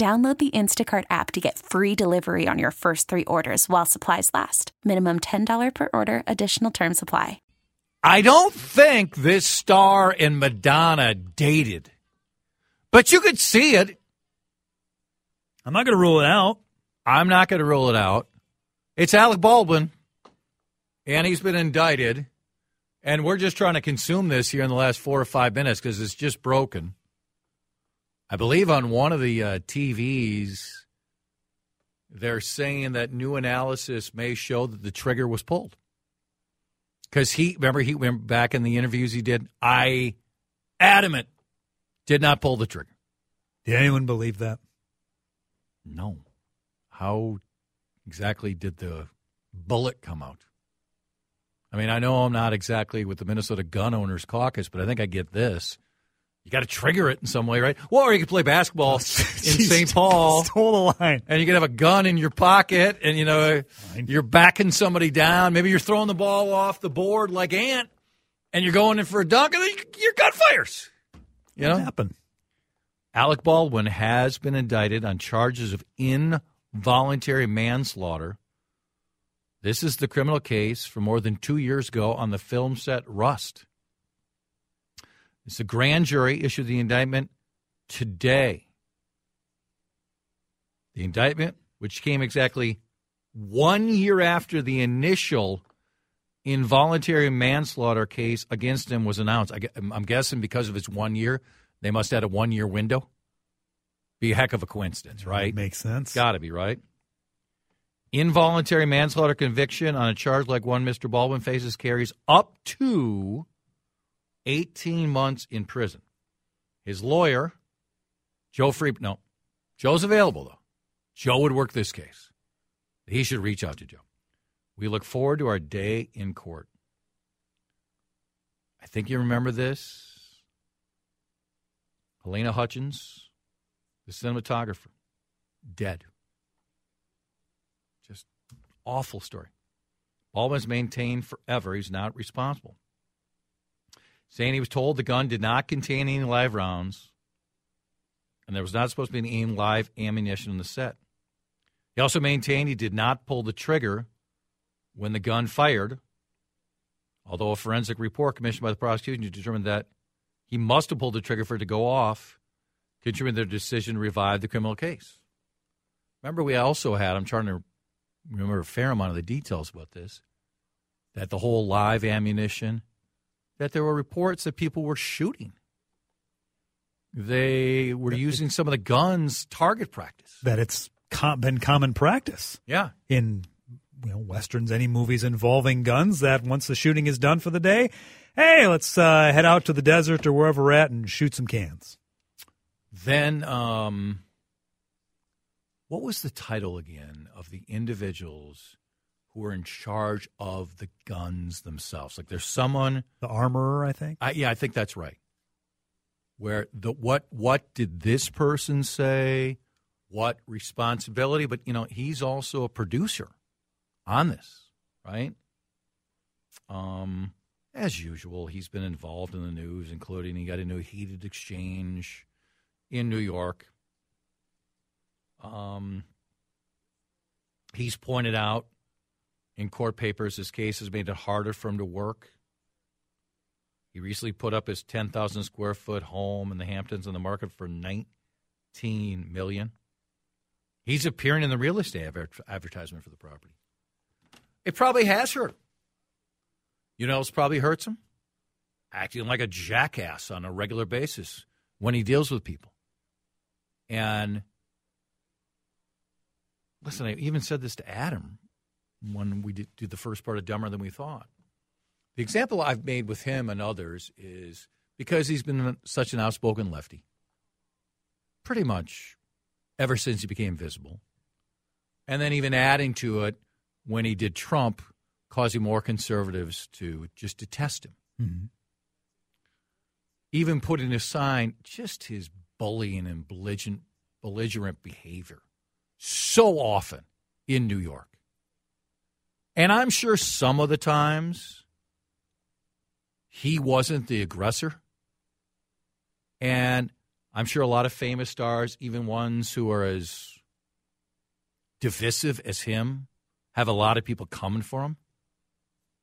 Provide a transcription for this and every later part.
Download the Instacart app to get free delivery on your first three orders while supplies last. Minimum $10 per order, additional term supply. I don't think this star and Madonna dated, but you could see it. I'm not going to rule it out. I'm not going to rule it out. It's Alec Baldwin, and he's been indicted, and we're just trying to consume this here in the last four or five minutes because it's just broken. I believe on one of the uh, TVs, they're saying that new analysis may show that the trigger was pulled. Because he, remember, he went back in the interviews he did, I adamant did not pull the trigger. Did anyone believe that? No. How exactly did the bullet come out? I mean, I know I'm not exactly with the Minnesota Gun Owners Caucus, but I think I get this. You got to trigger it in some way, right? Well, or you could play basketball in St. Paul. Stole the line. And you could have a gun in your pocket, and you know you're backing somebody down. Maybe you're throwing the ball off the board like Ant, and you're going in for a dunk, and then your gun fires. You know, What happened? Alec Baldwin has been indicted on charges of involuntary manslaughter. This is the criminal case from more than two years ago on the film set Rust. It's the grand jury issued the indictment today. The indictment, which came exactly one year after the initial involuntary manslaughter case against him was announced. I, I'm guessing because of its one year, they must have had a one year window. Be a heck of a coincidence, right? Makes sense. Got to be, right? Involuntary manslaughter conviction on a charge like one Mr. Baldwin faces carries up to 18 months in prison. His lawyer, Joe Free, no, Joe's available though. Joe would work this case. He should reach out to Joe. We look forward to our day in court. I think you remember this. Halyna Hutchins, the cinematographer, dead. Just awful story. Baldwin's maintained forever he's not responsible. Saying he was told the gun did not contain any live rounds and there was not supposed to be any live ammunition in the set. He also maintained he did not pull the trigger when the gun fired, although a forensic report commissioned by the prosecution determined that he must have pulled the trigger for it to go off, contributing to their decision to revive the criminal case. Remember, we also had, I'm trying to remember a fair amount of the details about this, that the whole live ammunition, that there were reports that people were shooting. They were using some of the guns target practice. That it's com- been common practice Yeah. in you know, westerns, any movies involving guns. That once the shooting is done for the day, hey, let's uh, head out to the desert or wherever we're at and shoot some cans. Then, um, what was the title again of the individuals who are in charge of the guns themselves? Like, there's someone. The armorer, I think. I, yeah, I think that's right. Where the what what did this person say? What responsibility? But you know, he's also a producer on this, right? Um, as usual, he's been involved in the news, including he got into a heated exchange in New York. Um, he's pointed out in court papers his case has made it harder for him to work. He recently put up his 10,000 square foot home in the Hamptons on the market for 19 million. He's appearing in the real estate advertisement for the property. It probably has hurt. You know, it's probably hurts him acting like a jackass on a regular basis when he deals with people. And listen, I even said this to Adam when we did, did the first part of Dumber Than We Thought. The example I've made with him and others is because he's been such an outspoken lefty, pretty much ever since he became visible. And then even adding to it when he did Trump, causing more conservatives to just detest him. Mm-hmm. Even putting aside just his bullying and belligerent, belligerent behavior so often in New York. And I'm sure some of the times he wasn't the aggressor. And I'm sure a lot of famous stars, even ones who are as divisive as him, have a lot of people coming for him.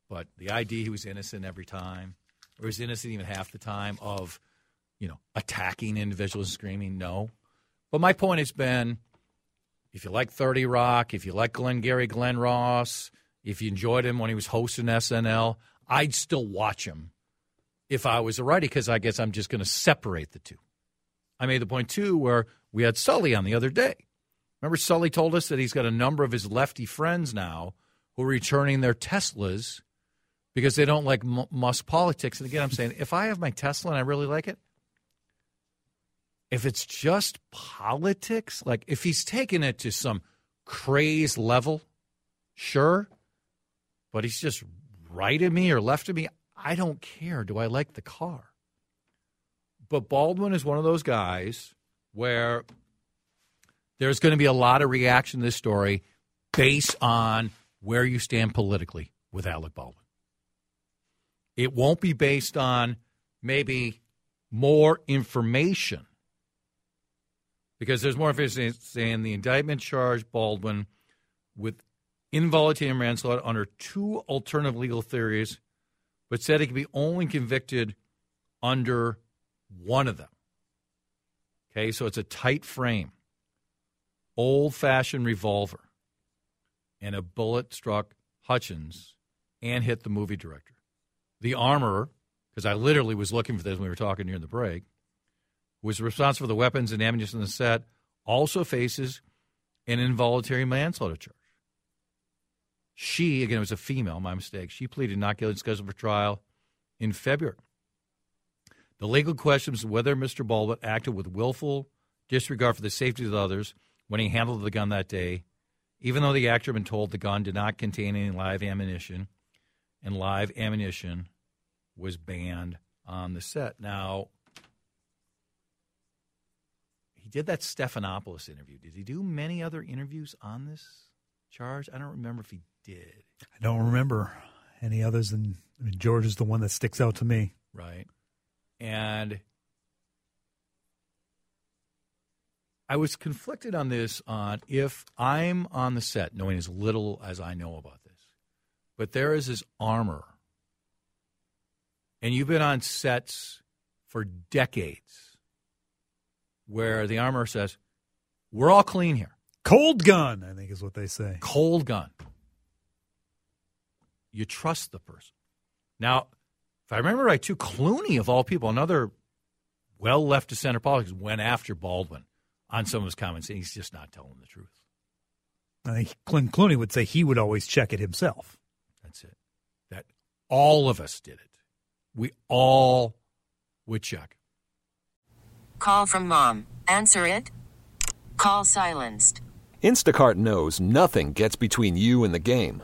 But the idea he was innocent every time, or was innocent even half the time of, you know, attacking individuals and screaming, no. But my point has been if you like 30 Rock, if you like Glengarry Glen Ross, if you enjoyed him when he was hosting SNL, I'd still watch him if I was a righty because I guess I'm just going to separate the two. I made the point too where we had Sully on the other day. Remember, Sully told us that he's got a number of his lefty friends now who are returning their Teslas because they don't like M- Musk politics. And again, I'm saying if I have my Tesla and I really like it, if it's just politics, like if he's taking it to some craze level, sure, but he's just right of me or left of me, I don't care. Do I like the car? But Baldwin is one of those guys where there's going to be a lot of reaction to this story based on where you stand politically with Alec Baldwin. It won't be based on maybe more information because there's more information saying the indictment charged Baldwin with involuntary manslaughter under two alternative legal theories, but said he could be only convicted under one of them. Okay, so it's a tight frame, old fashioned revolver, and a bullet struck Hutchins and hit the movie director. The armorer, because I literally was looking for this when we were talking during the break, was responsible for the weapons and ammunition in the set, also faces an involuntary manslaughter charge. She, again, it was a female, my mistake. She pleaded not guilty, and scheduled for trial in February. The legal question is whether Mr. Baldwin acted with willful disregard for the safety of others when he handled the gun that day, even though the actor had been told the gun did not contain any live ammunition and live ammunition was banned on the set. Now, he did that Stephanopoulos interview. Did he do many other interviews on this charge? I don't remember if he did. I don't remember any others than I mean, George is the one that sticks out to me. Right. And I was conflicted on this on if I'm on the set, knowing as little as I know about this, but there is this armor, and you've been on sets for decades where the armor says, We're all clean here. Cold gun, I think is what they say. Cold gun. You trust the person. Now, if I remember right, too, Clooney, of all people, another well left to center politics, went after Baldwin on some of his comments, and he's just not telling the truth. I think Clint Clooney would say he would always check it himself. That's it. That all of us did it. We all would check. Call from mom. Answer it. Call silenced. Instacart knows nothing gets between you and the game.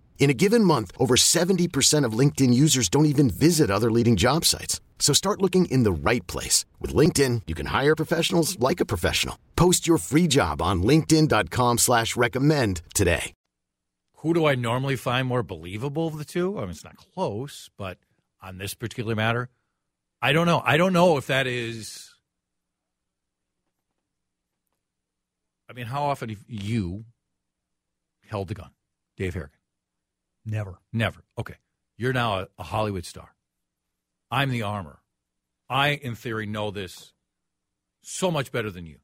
In a given month, over 70% of LinkedIn users don't even visit other leading job sites. So start looking in the right place. With LinkedIn, you can hire professionals like a professional. Post your free job on linkedin.com slash recommend today. Who do I normally find more believable of the two? I mean, it's not close, but on this particular matter, I don't know. I don't know if that is. I mean, how often have you held the gun, Dave Harrigan? Never. Never. Okay. You're now a, a Hollywood star. I'm the armor. I, in theory, know this so much better than you.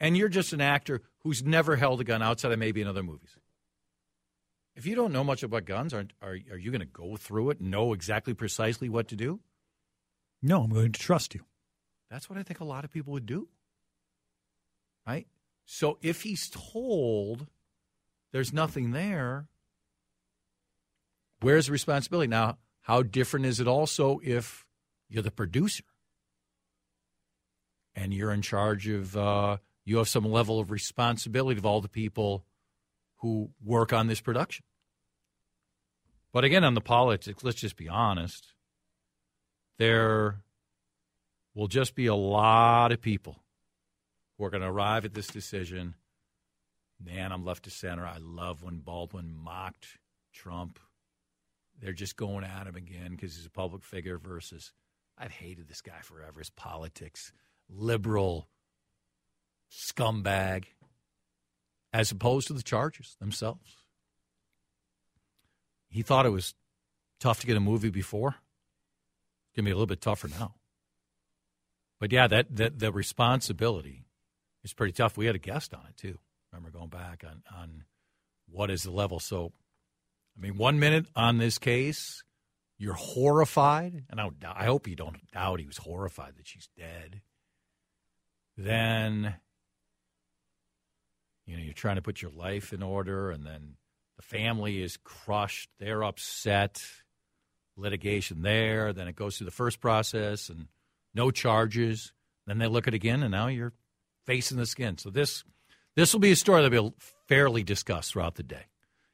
And you're just an actor who's never held a gun outside of maybe in other movies. If you don't know much about guns, aren't, are, are you going to go through it and know exactly precisely what to do? No, I'm going to trust you. That's what I think a lot of people would do. Right? So if he's told there's nothing there, where's the responsibility? Now, how different is it also if you're the producer and you're in charge of, uh, you have some level of responsibility of all the people who work on this production? But again, on the politics, let's just be honest. There will just be a lot of people who are going to arrive at this decision. Man, I'm left to center. I love when Baldwin mocked Trump. They're just going at him again because he's a public figure versus I've hated this guy forever. His politics, liberal scumbag, as opposed to the Chargers themselves. He thought it was tough to get a movie before. It's to be a little bit tougher now. But yeah, that, that the responsibility is pretty tough. We had a guest on it too. Remember going back on, on what is the level. So, I mean, one minute on this case, you're horrified, and I, I hope you don't doubt he was horrified that she's dead. Then, you know, you're trying to put your life in order, and then the family is crushed. They're upset. Litigation there. Then it goes through the first process, and no charges. Then they look at it again, and now you're facing the skin. So this this will be a story that'll be fairly discussed throughout the day.